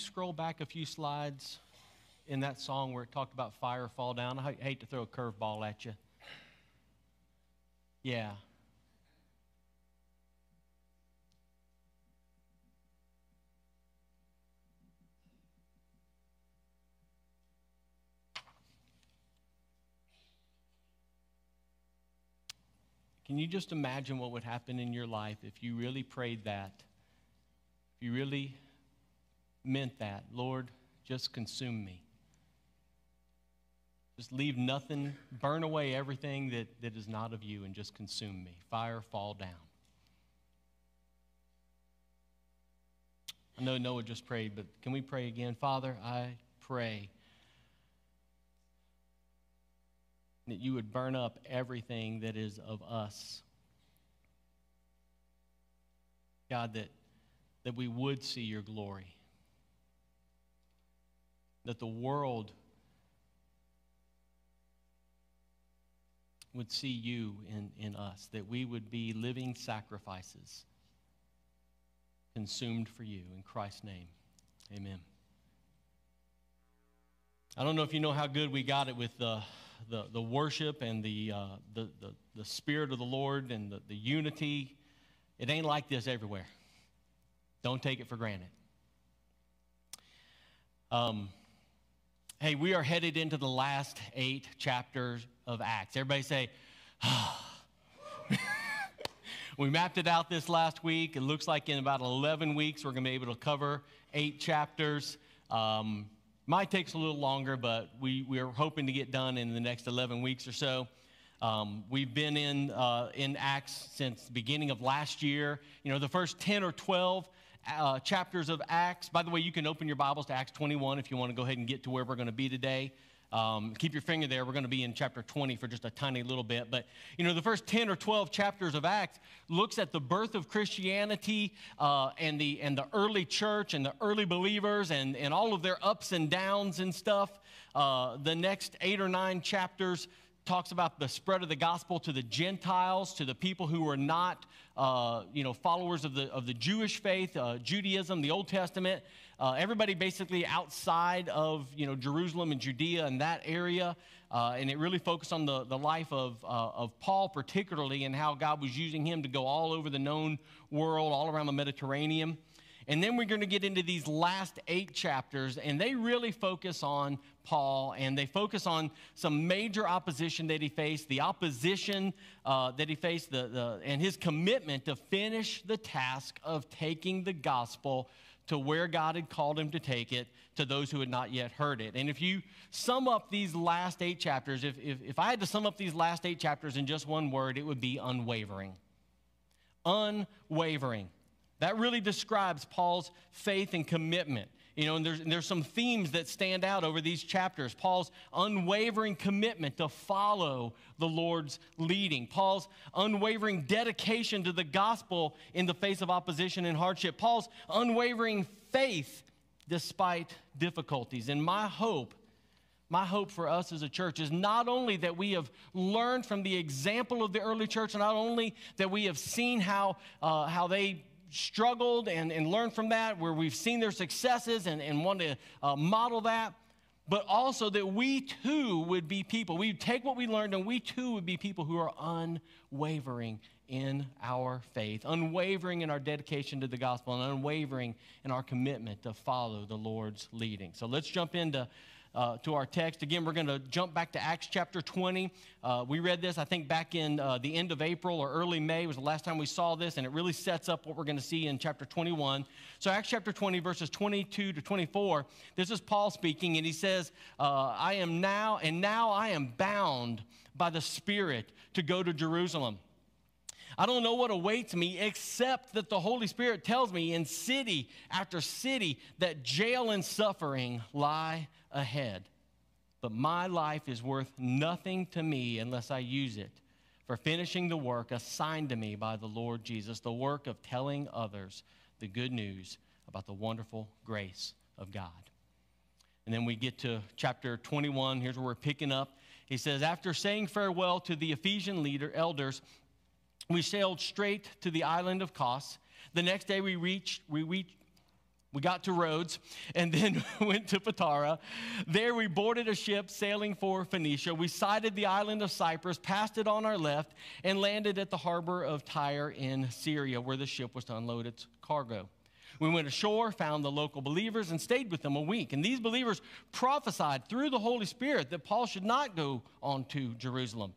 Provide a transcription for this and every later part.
scroll back a few slides in that song where it talked about fire fall down? I hate to throw a curveball at you. Yeah. Can you just imagine what would happen in your life if you really prayed that? If you really meant that, Lord, just consume me. Just leave nothing, burn away everything that, that is not of you, and just consume me. Fire fall down. I know Noah just prayed, but can we pray again? Father, I pray that you would burn up everything that is of us. God, that, that we would see your glory. That the world would see you in, in us, that we would be living sacrifices consumed for you. In Christ's name, amen. I don't know if you know how good we got it with the the, the worship and the, uh, the, the, the, Spirit of the Lord and the, the unity. It ain't like this everywhere. Don't take it for granted. Um, hey, we are headed into the last eight chapters of Acts. Everybody say, ah. we mapped it out this last week. It looks like in about 11 weeks we're going to be able to cover eight chapters. Um, might take a little longer, but we, we are hoping to get done in the next 11 weeks or so. Um, we've been in, uh, in Acts since the beginning of last year. You know, the first 10 or 12 uh, chapters of Acts. By the way, you can open your Bibles to Acts 21 if you want to go ahead and get to where we're going to be today. Um, keep your finger there. We're going to be in chapter 20 for just a tiny little bit. But, you know, the first 10 or 12 chapters of Acts looks at the birth of Christianity uh, and, the, and the early church and the early believers and, and all of their ups and downs and stuff. Uh, the next eight or nine chapters talks about the spread of the gospel to the Gentiles, to the people who were not, uh, you know, followers of the, of the Jewish faith, uh, Judaism, the Old Testament. Uh, everybody basically outside of, you know, Jerusalem and Judea and that area. Uh, and it really focused on the, the life of, uh, of Paul particularly and how God was using him to go all over the known world, all around the Mediterranean. And then we're going to get into these last eight chapters, and they really focus on Paul, and they focus on some major opposition that he faced, the opposition uh, that he faced, the, the, and his commitment to finish the task of taking the gospel to where God had called him to take it to those who had not yet heard it. And if you sum up these last eight chapters, if, if, if I had to sum up these last eight chapters in just one word, it would be unwavering. Unwavering. That really describes Paul's faith and commitment. You know, and there's, and there's some themes that stand out over these chapters. Paul's unwavering commitment to follow the Lord's leading. Paul's unwavering dedication to the gospel in the face of opposition and hardship. Paul's unwavering faith despite difficulties. And my hope my hope for us as a church is not only that we have learned from the example of the early church, not only that we have seen how, uh, how they struggled and, and learned from that, where we've seen their successes and, and want to uh, model that, but also that we too would be people. We take what we learned and we too would be people who are unwavering in our faith, unwavering in our dedication to the gospel, and unwavering in our commitment to follow the Lord's leading. So let's jump into uh, to our text. Again, we're going to jump back to Acts chapter 20. Uh, we read this, I think, back in uh, the end of April or early May was the last time we saw this, and it really sets up what we're going to see in chapter 21. So, Acts chapter 20, verses 22 to 24, this is Paul speaking, and he says, uh, I am now, and now I am bound by the Spirit to go to Jerusalem. I don't know what awaits me except that the Holy Spirit tells me in city after city that jail and suffering lie ahead. But my life is worth nothing to me unless I use it for finishing the work assigned to me by the Lord Jesus, the work of telling others the good news about the wonderful grace of God. And then we get to chapter 21. Here's where we're picking up. He says, After saying farewell to the Ephesian leader, elders, we sailed straight to the island of Kos. The next day we reached, we reached We got to Rhodes and then went to Patara. There we boarded a ship sailing for Phoenicia. We sighted the island of Cyprus, passed it on our left, and landed at the harbor of Tyre in Syria, where the ship was to unload its cargo. We went ashore, found the local believers, and stayed with them a week. And these believers prophesied through the Holy Spirit that Paul should not go on to Jerusalem.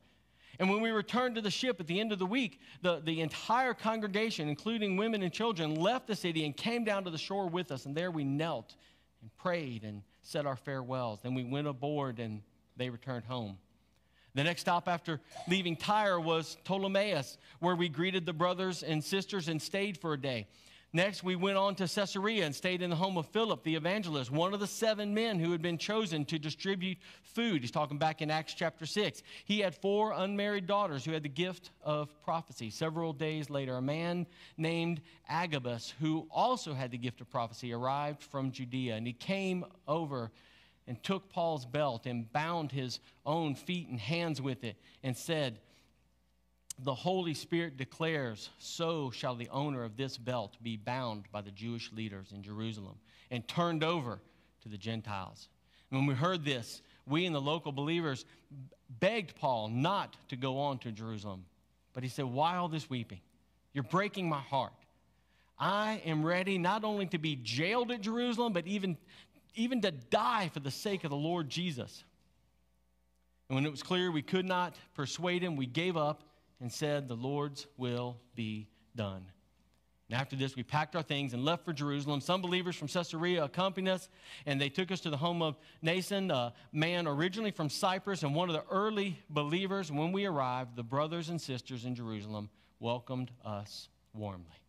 And when we returned to the ship at the end of the week, the, the entire congregation, including women and children, left the city and came down to the shore with us. And there we knelt and prayed and said our farewells. Then we went aboard and they returned home. The next stop after leaving Tyre was Ptolemais, where we greeted the brothers and sisters and stayed for a day. Next, we went on to Caesarea and stayed in the home of Philip the evangelist, one of the seven men who had been chosen to distribute food. He's talking back in Acts chapter 6. He had four unmarried daughters who had the gift of prophecy. Several days later, a man named Agabus, who also had the gift of prophecy, arrived from Judea, and he came over and took Paul's belt and bound his own feet and hands with it and said, the Holy Spirit declares, so shall the owner of this belt be bound by the Jewish leaders in Jerusalem and turned over to the Gentiles. And when we heard this, we and the local believers begged Paul not to go on to Jerusalem. But he said, Why all this weeping? You're breaking my heart. I am ready not only to be jailed at Jerusalem, but even, even to die for the sake of the Lord Jesus. And when it was clear we could not persuade him, we gave up and said, The Lord's will be done. And after this, we packed our things and left for Jerusalem. Some believers from Caesarea accompanied us, and they took us to the home of Mnason, a man originally from Cyprus and one of the early believers. When we arrived, the brothers and sisters in Jerusalem welcomed us warmly.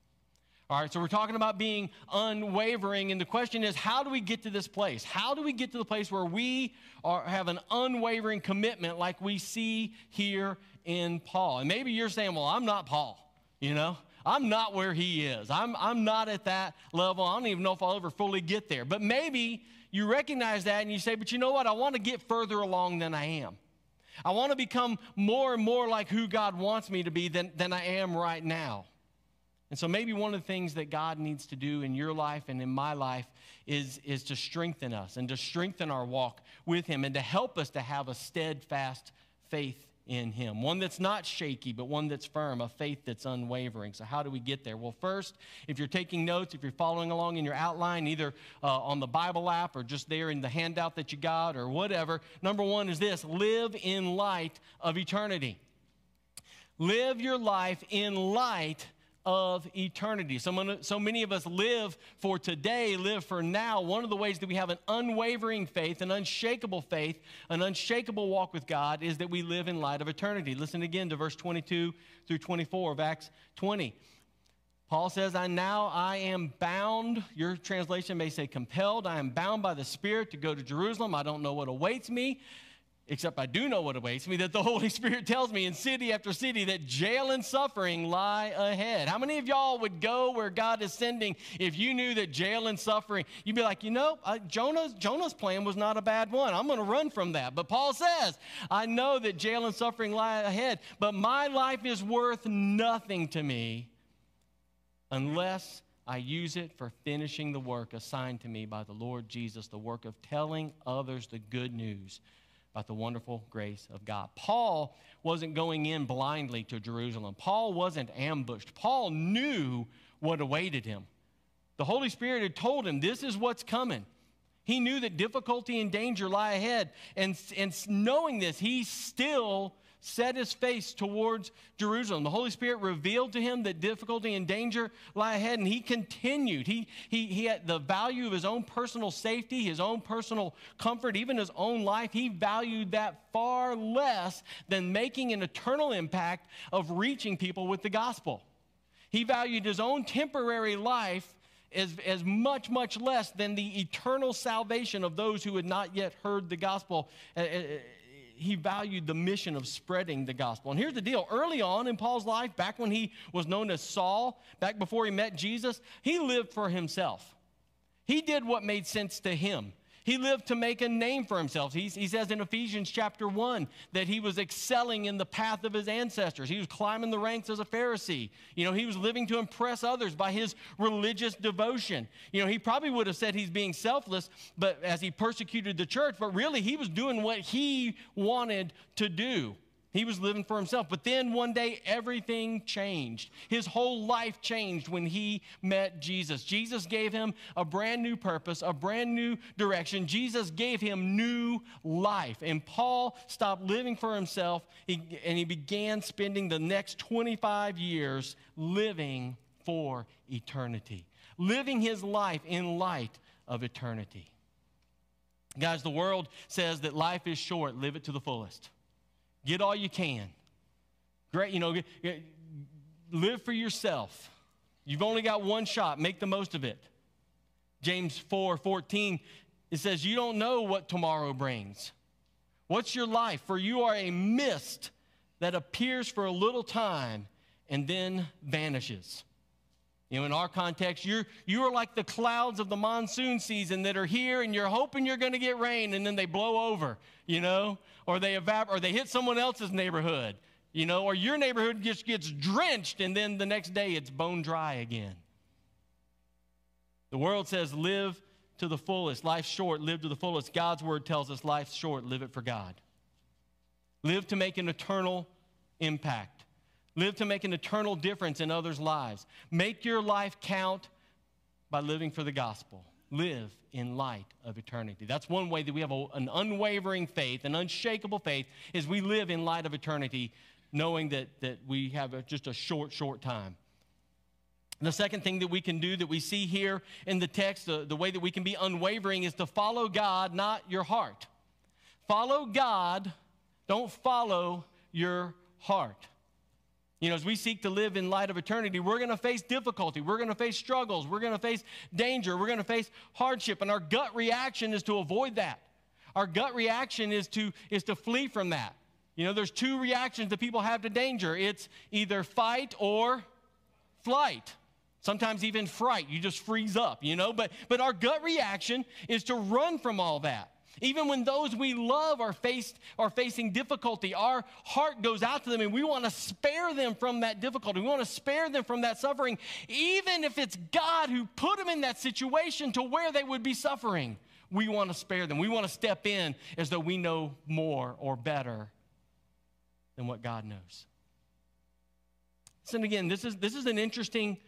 All right, so we're talking about being unwavering, and the question is, how do we get to this place? How do we get to the place where we are, have an unwavering commitment like we see here in Paul. And maybe you're saying, well, I'm not Paul, you know? I'm not where he is. I'm, I'm not at that level. I don't even know if I'll ever fully get there. But maybe you recognize that and you say, but you know what? I want to get further along than I am. I want to become more and more like who God wants me to be than, than I am right now. And so maybe one of the things that God needs to do in your life and in my life is, is to strengthen us and to strengthen our walk with Him and to help us to have a steadfast faith in Him. One that's not shaky, but one that's firm, a faith that's unwavering. So, how do we get there? Well, first, if you're taking notes, if you're following along in your outline, either uh, on the Bible app or just there in the handout that you got or whatever, number one is this live in light of eternity. Live your life in light of eternity. So, so many of us live for today, live for now. One of the ways that we have an unwavering faith, an unshakable faith, an unshakable walk with God is that we live in light of eternity. Listen again to verse 22 through 24 of Acts 20. Paul says, I now I am bound. Your translation may say compelled. I am bound by the Spirit to go to Jerusalem. I don't know what awaits me. Except I do know what awaits me that the Holy Spirit tells me in city after city that jail and suffering lie ahead. How many of y'all would go where God is sending if you knew that jail and suffering? You'd be like, you know, uh, Jonah's, Jonah's plan was not a bad one. I'm going to run from that. But Paul says, I know that jail and suffering lie ahead, but my life is worth nothing to me unless I use it for finishing the work assigned to me by the Lord Jesus, the work of telling others the good news about the wonderful grace of God. Paul wasn't going in blindly to Jerusalem, Paul wasn't ambushed. Paul knew what awaited him. The Holy Spirit had told him, This is what's coming. He knew that difficulty and danger lie ahead. And, and knowing this, he still set his face towards Jerusalem. The Holy Spirit revealed to him that difficulty and danger lie ahead, and he continued. He, he, he had the value of his own personal safety, his own personal comfort, even his own life. He valued that far less than making an eternal impact of reaching people with the gospel. He valued his own temporary life as, as much, much less than the eternal salvation of those who had not yet heard the gospel. He valued the mission of spreading the gospel. And here's the deal early on in Paul's life, back when he was known as Saul, back before he met Jesus, he lived for himself. He did what made sense to him. He lived to make a name for himself. He, he says in Ephesians chapter 1 that he was excelling in the path of his ancestors. He was climbing the ranks as a Pharisee. You know, he was living to impress others by his religious devotion. You know, he probably would have said he's being selfless, but as he persecuted the church, but really he was doing what he wanted to do. He was living for himself. But then one day, everything changed. His whole life changed when he met Jesus. Jesus gave him a brand new purpose, a brand new direction. Jesus gave him new life. And Paul stopped living for himself and he began spending the next 25 years living for eternity, living his life in light of eternity. Guys, the world says that life is short, live it to the fullest. Get all you can. Great, you know, live for yourself. You've only got one shot, make the most of it. James 4 14, it says, You don't know what tomorrow brings. What's your life? For you are a mist that appears for a little time and then vanishes. You know, in our context, you're, you are like the clouds of the monsoon season that are here and you're hoping you're going to get rain and then they blow over, you know, or they evaporate, or they hit someone else's neighborhood, you know, or your neighborhood just gets drenched and then the next day it's bone dry again. The world says live to the fullest, life's short, live to the fullest. God's word tells us life's short, live it for God. Live to make an eternal impact. Live to make an eternal difference in others' lives. Make your life count by living for the gospel. Live in light of eternity. That's one way that we have a, an unwavering faith, an unshakable faith, is we live in light of eternity, knowing that, that we have a, just a short, short time. The second thing that we can do that we see here in the text, the, the way that we can be unwavering, is to follow God, not your heart. Follow God, don't follow your heart. You know, as we seek to live in light of eternity, we're going to face difficulty. We're going to face struggles. We're going to face danger. We're going to face hardship. And our gut reaction is to avoid that. Our gut reaction is to, is to flee from that. You know, there's two reactions that people have to danger it's either fight or flight. Sometimes even fright. You just freeze up, you know? But, but our gut reaction is to run from all that. Even when those we love are, faced, are facing difficulty, our heart goes out to them and we want to spare them from that difficulty. We want to spare them from that suffering, even if it's God who put them in that situation to where they would be suffering. We want to spare them. We want to step in as though we know more or better than what God knows. So, again, this is, this is an interesting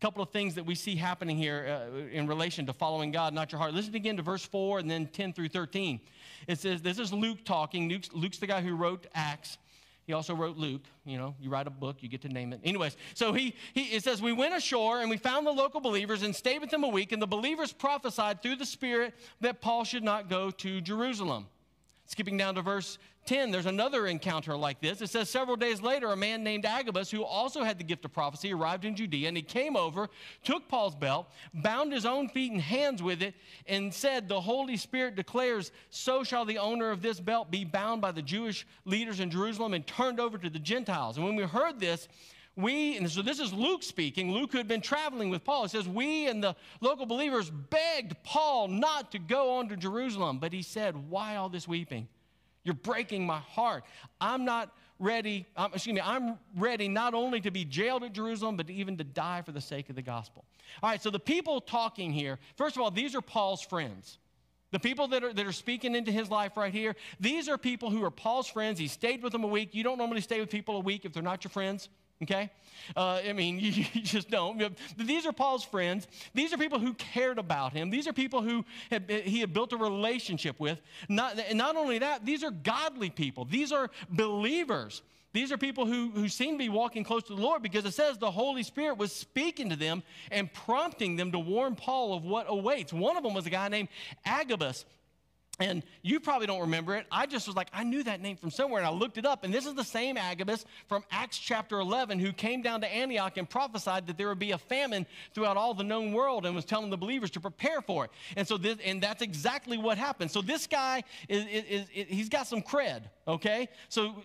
couple of things that we see happening here uh, in relation to following God, not your heart. Listen again to verse 4 and then 10 through 13. It says, This is Luke talking. Luke's, Luke's the guy who wrote Acts. He also wrote Luke. You know, you write a book, you get to name it. Anyways, so he, he it says, We went ashore and we found the local believers and stayed with them a week, and the believers prophesied through the Spirit that Paul should not go to Jerusalem. Skipping down to verse 10, there's another encounter like this. It says, Several days later, a man named Agabus, who also had the gift of prophecy, arrived in Judea, and he came over, took Paul's belt, bound his own feet and hands with it, and said, The Holy Spirit declares, So shall the owner of this belt be bound by the Jewish leaders in Jerusalem and turned over to the Gentiles. And when we heard this, we, and so this is Luke speaking, Luke who had been traveling with Paul. It says, We and the local believers begged Paul not to go on to Jerusalem, but he said, Why all this weeping? You're breaking my heart. I'm not ready, um, excuse me, I'm ready not only to be jailed at Jerusalem, but even to die for the sake of the gospel. All right, so the people talking here, first of all, these are Paul's friends. The people that are, that are speaking into his life right here, these are people who are Paul's friends. He stayed with them a week. You don't normally stay with people a week if they're not your friends okay? Uh, I mean, you, you, just don't. These are Paul's friends. These are people who cared about him. These are people who had, he had built a relationship with. Not, not only that, these are godly people. These are believers. These are people who, who seem to be walking close to the Lord because it says the Holy Spirit was speaking to them and prompting them to warn Paul of what awaits. One of them was a guy named Agabus. And you probably don't remember it. I just was like, I knew that name from somewhere, and I looked it up. And this is the same Agabus from Acts chapter 11 who came down to Antioch and prophesied that there would be a famine throughout all the known world and was telling the believers to prepare for it. And so, this, and that's exactly what happened. So, this guy, is, is, is he's got some cred, okay? So,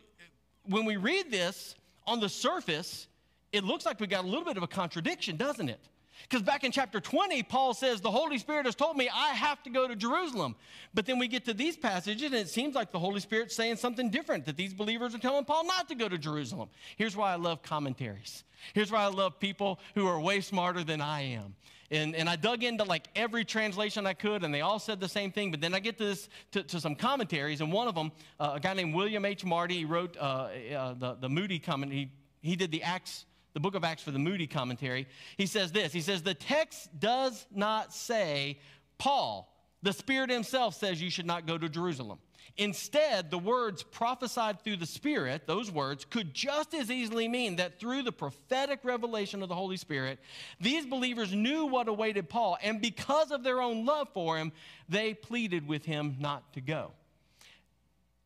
when we read this on the surface, it looks like we got a little bit of a contradiction, doesn't it? Because back in chapter 20, Paul says, The Holy Spirit has told me I have to go to Jerusalem. But then we get to these passages, and it seems like the Holy Spirit's saying something different, that these believers are telling Paul not to go to Jerusalem. Here's why I love commentaries. Here's why I love people who are way smarter than I am. And, and I dug into like every translation I could, and they all said the same thing. But then I get to, this, to, to some commentaries, and one of them, uh, a guy named William H. Marty, he wrote uh, uh, the, the Moody comment. He, he did the Acts the book of Acts for the Moody commentary, he says this. He says, The text does not say, Paul, the Spirit himself says you should not go to Jerusalem. Instead, the words prophesied through the Spirit, those words, could just as easily mean that through the prophetic revelation of the Holy Spirit, these believers knew what awaited Paul, and because of their own love for him, they pleaded with him not to go.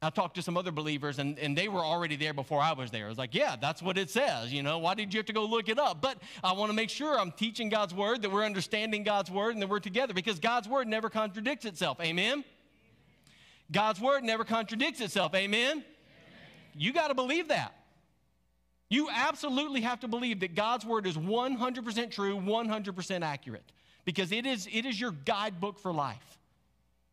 I talked to some other believers, and, and they were already there before I was there. I was like, yeah, that's what it says. You know, why did you have to go look it up? But I want to make sure I'm teaching God's word, that we're understanding God's word, and that we're together because God's word never contradicts itself. Amen? God's word never contradicts itself. Amen? Amen. You got to believe that. You absolutely have to believe that God's word is 100% true, 100% accurate, because it is, it is your guidebook for life.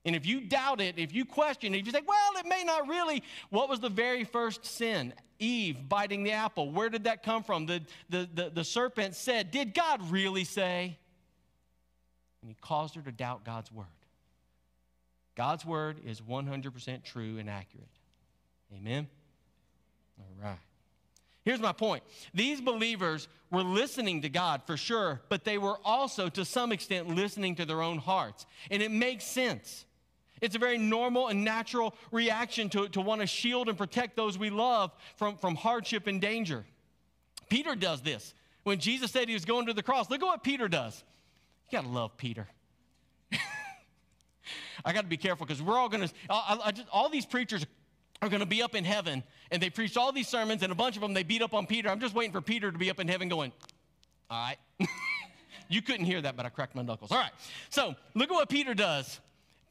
And if you doubt it, if you question it, if you say, well, it may not really, what was the very first sin? Eve biting the apple. Where did that come from? The, the, the, the serpent said, Did God really say? And he caused her to doubt God's word. God's word is 100% true and accurate. Amen? All right. Here's my point. These believers were listening to God for sure, but they were also, to some extent, listening to their own hearts. And it makes sense. It's a very normal and natural reaction to, to want to shield and protect those we love from, from hardship and danger. Peter does this. When Jesus said he was going to the cross, look at what Peter does. You got to love Peter. I got to be careful because we're all going to, all these preachers are going to be up in heaven and they preached all these sermons and a bunch of them they beat up on Peter. I'm just waiting for Peter to be up in heaven going, all right. you couldn't hear that, but I cracked my knuckles. All right. So look at what Peter does.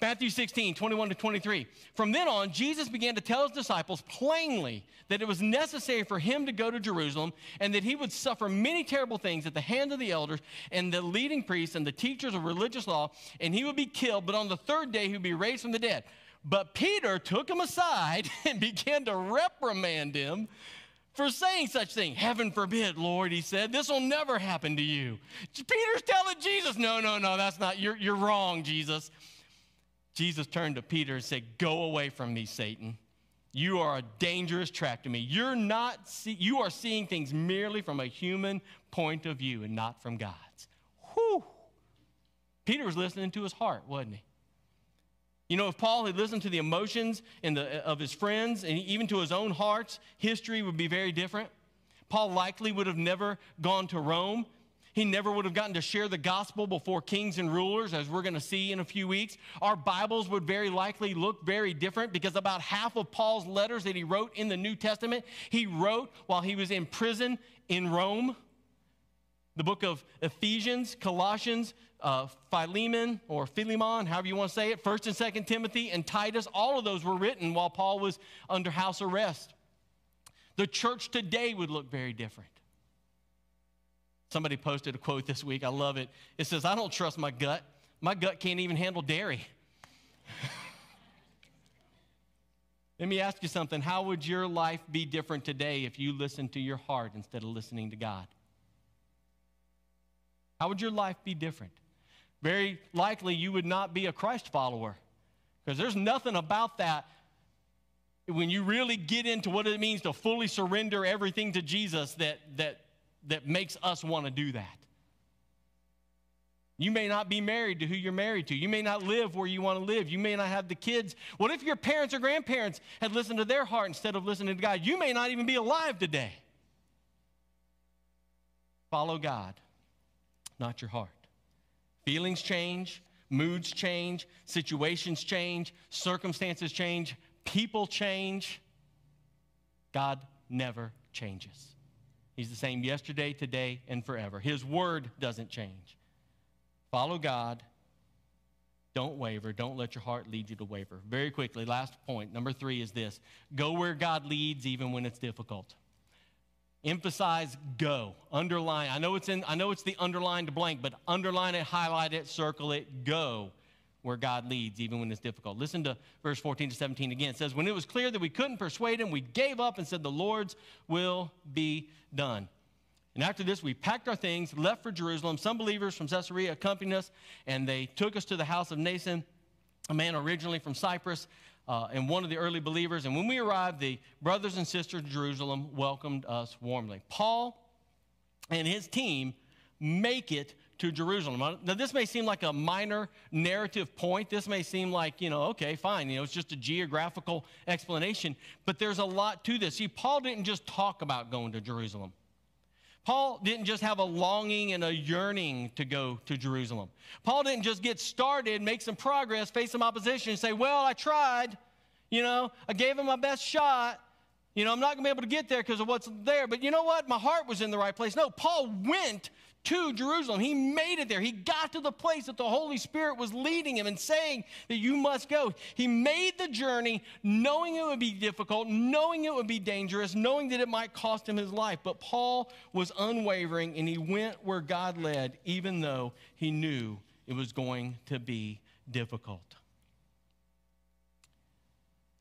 Matthew 16, 21 to 23. From then on, Jesus began to tell his disciples plainly that it was necessary for him to go to Jerusalem and that he would suffer many terrible things at the hand of the elders and the leading priests and the teachers of religious law, and he would be killed, but on the third day he would be raised from the dead. But Peter took him aside and began to reprimand him for saying such thing. Heaven forbid, Lord, he said, this will never happen to you. Peter's telling Jesus, no, no, no, that's not, you're, you're wrong, Jesus. Jesus turned to Peter and said, Go away from me, Satan. You are a dangerous trap to me. You're not see- you are seeing things merely from a human point of view and not from God's. Whew. Peter was listening to his heart, wasn't he? You know, if Paul had listened to the emotions the, of his friends and even to his own hearts, history would be very different. Paul likely would have never gone to Rome he never would have gotten to share the gospel before kings and rulers, as we're going to see in a few weeks. Our Bibles would very likely look very different because about half of Paul's letters that he wrote in the New Testament, he wrote while he was in prison in Rome. The book of Ephesians, Colossians, uh, Philemon or Philemon, however you want to say it, 1st and 2nd Timothy, and Titus, all of those were written while Paul was under house arrest. The church today would look very different. Somebody posted a quote this week. I love it. It says, I don't trust my gut. My gut can't even handle dairy. Let me ask you something. How would your life be different today if you listened to your heart instead of listening to God? How would your life be different? Very likely you would not be a Christ follower because there's nothing about that when you really get into what it means to fully surrender everything to Jesus that, that that makes us want to do that. You may not be married to who you're married to. You may not live where you want to live. You may not have the kids. What if your parents or grandparents had listened to their heart instead of listening to God? You may not even be alive today. Follow God, not your heart. Feelings change, moods change, situations change, circumstances change, people change. God never changes. He's the same yesterday, today, and forever. His word doesn't change. Follow God. Don't waver. Don't let your heart lead you to waver. Very quickly, last point, number three is this go where God leads, even when it's difficult. Emphasize go. Underline. I know it's in I know it's the underlined blank, but underline it, highlight it, circle it, go where God leads, even when it's difficult. Listen to verse 14 to 17 again. It says, When it was clear that we couldn't persuade him, we gave up and said, The Lord's will be done. And after this, we packed our things, left for Jerusalem. Some believers from Caesarea accompanied us, and they took us to the house of Mnason, a man originally from Cyprus, uh, and one of the early believers. And when we arrived, the brothers and sisters in Jerusalem welcomed us warmly. Paul and his team make it to Jerusalem. Now, this may seem like a minor narrative point. This may seem like, you know, okay, fine, you know, it's just a geographical explanation, but there's a lot to this. See, Paul didn't just talk about going to Jerusalem. Paul didn't just have a longing and a yearning to go to Jerusalem. Paul didn't just get started, make some progress, face some opposition, and say, Well, I tried. You know, I gave him my best shot. You know, I'm not going to be able to get there because of what's there. But you know what? My heart was in the right place. No, Paul went to Jerusalem. He made it there. He got to the place that the Holy Spirit was leading him and saying that you must go. He made the journey knowing it would be difficult, knowing it would be dangerous, knowing that it might cost him his life. But Paul was unwavering and he went where God led, even though he knew it was going to be difficult.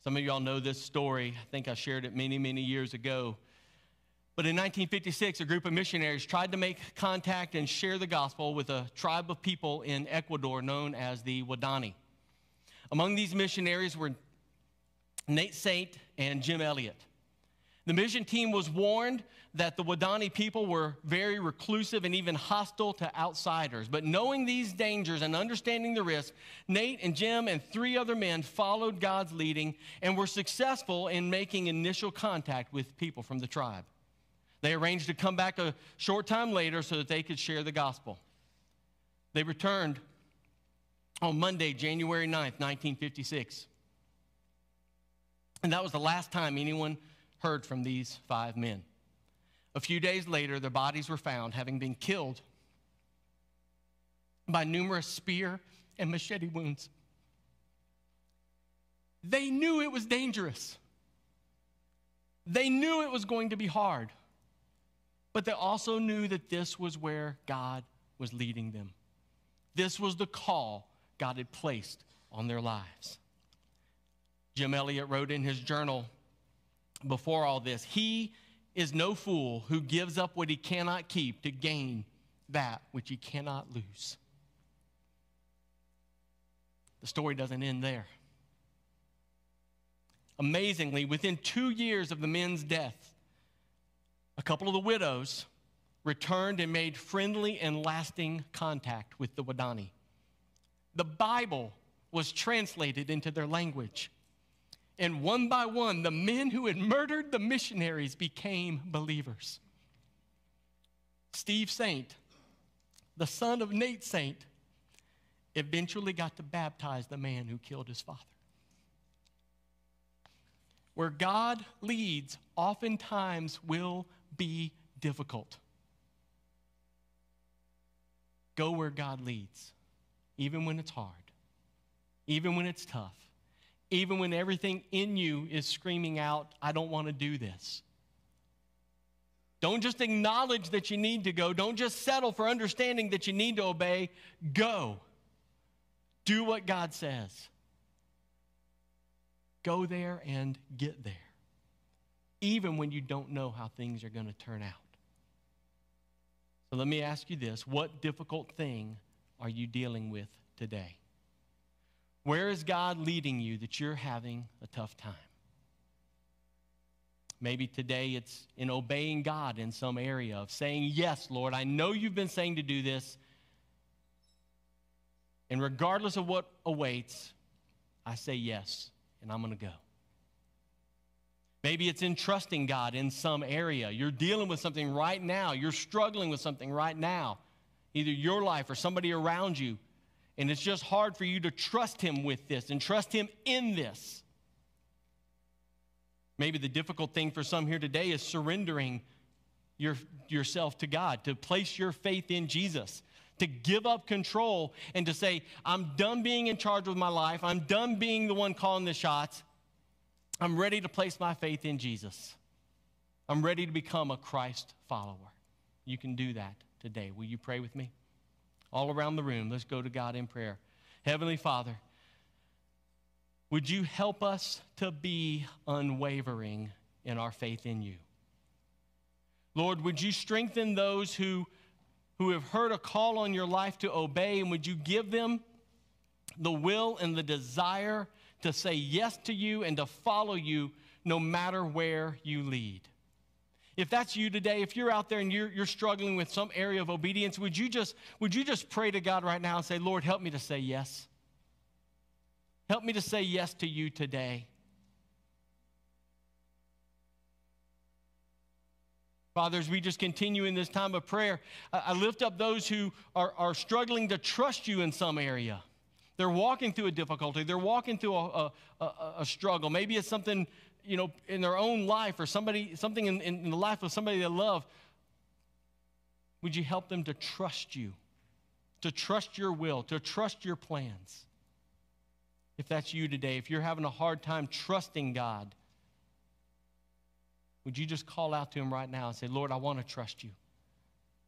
Some of y'all know this story. I think I shared it many, many years ago. But in 1956, a group of missionaries tried to make contact and share the gospel with a tribe of people in Ecuador known as the Wadani. Among these missionaries were Nate Saint and Jim Elliot. The mission team was warned that the Wadani people were very reclusive and even hostile to outsiders. But knowing these dangers and understanding the risk, Nate and Jim and three other men followed God's leading and were successful in making initial contact with people from the tribe. They arranged to come back a short time later so that they could share the gospel. They returned on Monday, January 9th, 1956. And that was the last time anyone heard from these five men. A few days later, their bodies were found having been killed by numerous spear and machete wounds. They knew it was dangerous. They knew it was going to be hard but they also knew that this was where God was leading them. This was the call God had placed on their lives. Jim Elliot wrote in his journal before all this He is no fool who gives up what he cannot keep to gain that which he cannot lose. The story doesn't end there. Amazingly, within two years of the men's death, a couple of the widows returned and made friendly and lasting contact with the Wadani. The Bible was translated into their language. And one by one, the men who had murdered the missionaries became believers. Steve Saint, the son of Nate Saint, eventually got to baptize the man who killed his father. Where God leads, oftentimes will be difficult. Go where God leads, even when it's hard, even when it's tough, even when everything in you is screaming out, I don't want to do this. Don't just acknowledge that you need to go. Don't just settle for understanding that you need to obey. Go. Do what God says. Go there and get there even when you don't know how things are going to turn out. So let me ask you this what difficult thing are you dealing with today? Where is God leading you that you're having a tough time? Maybe today it's in obeying God in some area of saying, Yes, Lord, I know you've been saying to do this. And regardless of what awaits, I say yes, and I'm going to go. Maybe it's in trusting God in some area. You're dealing with something right now. You're struggling with something right now, either your life or somebody around you. And it's just hard for you to trust Him with this and trust Him in this. Maybe the difficult thing for some here today is surrendering your, yourself to God, to place your faith in Jesus, to give up control and to say, I'm done being in charge with my life. I'm done being the one calling the shots. I'm ready to place my faith in Jesus. I'm ready to become a Christ follower. You can do that today. Will you pray with me? All around the room, let's go to God in prayer. Heavenly Father, would you help us to be unwavering in our faith in you? Lord, would you strengthen those who, who have heard a call on your life to obey, and would you give them the will and the desire to say yes to you and to follow you no matter where you lead? If that's you today, if you're out there and you're, you're struggling with some area of obedience, would you, just, would you just pray to God right now and say, Lord, help me to say yes? Help me to say yes to you today. Fathers, we just continue in this time of prayer, I lift up those who are, are struggling to trust you in some area. They're walking through a difficulty, they're walking through a, a, a struggle. Maybe it's something you know, in their own life or somebody, something in, in the life of somebody they love, would you help them to trust you, to trust your will, to trust your plans? If that's you today, if you're having a hard time trusting God, would you just call out to Him right now and say, Lord, I want to trust you.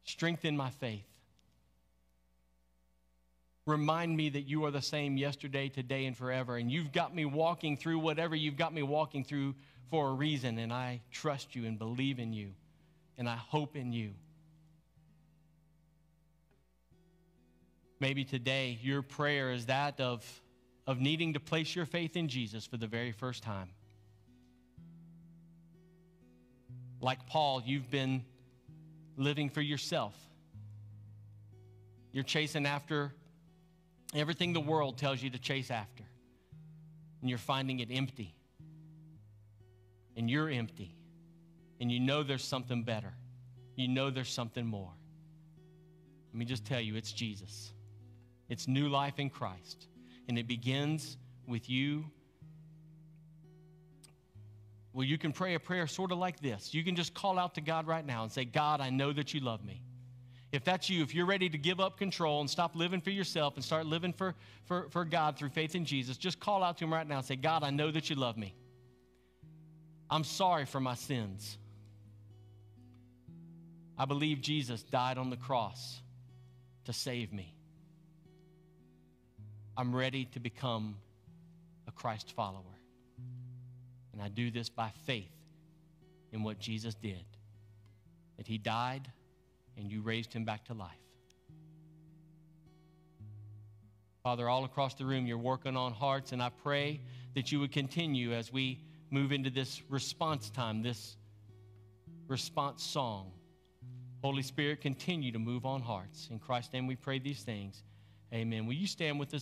Strengthen my faith. Remind me that you are the same yesterday, today, and forever. And you've got me walking through whatever you've got me walking through for a reason. And I trust you and believe in you. And I hope in you. Maybe today your prayer is that of, of needing to place your faith in Jesus for the very first time. Like Paul, you've been living for yourself. You're chasing after everything the world tells you to chase after, and you're finding it empty, and you're empty, and you know there's something better, you know there's something more. Let me just tell you it's Jesus. It's new life in Christ, and it begins with you. Well, you can pray a prayer sort of like this. You can just call out to God right now and say, God, I know that you love me. If that's you, if you're ready to give up control and stop living for yourself and start living for, for, for God through faith in Jesus, just call out to Him right now and say, God, I know that you love me. I'm sorry for my sins. I believe Jesus died on the cross to save me. I'm ready to become a Christ follower. And I do this by faith in what Jesus did. That He died and you raised him back to life. Father, all across the room, you're working on hearts, and I pray that you would continue as we move into this response time, this response song. Holy Spirit, continue to move on hearts. In Christ's name we pray these things. Amen. Will you stand with us?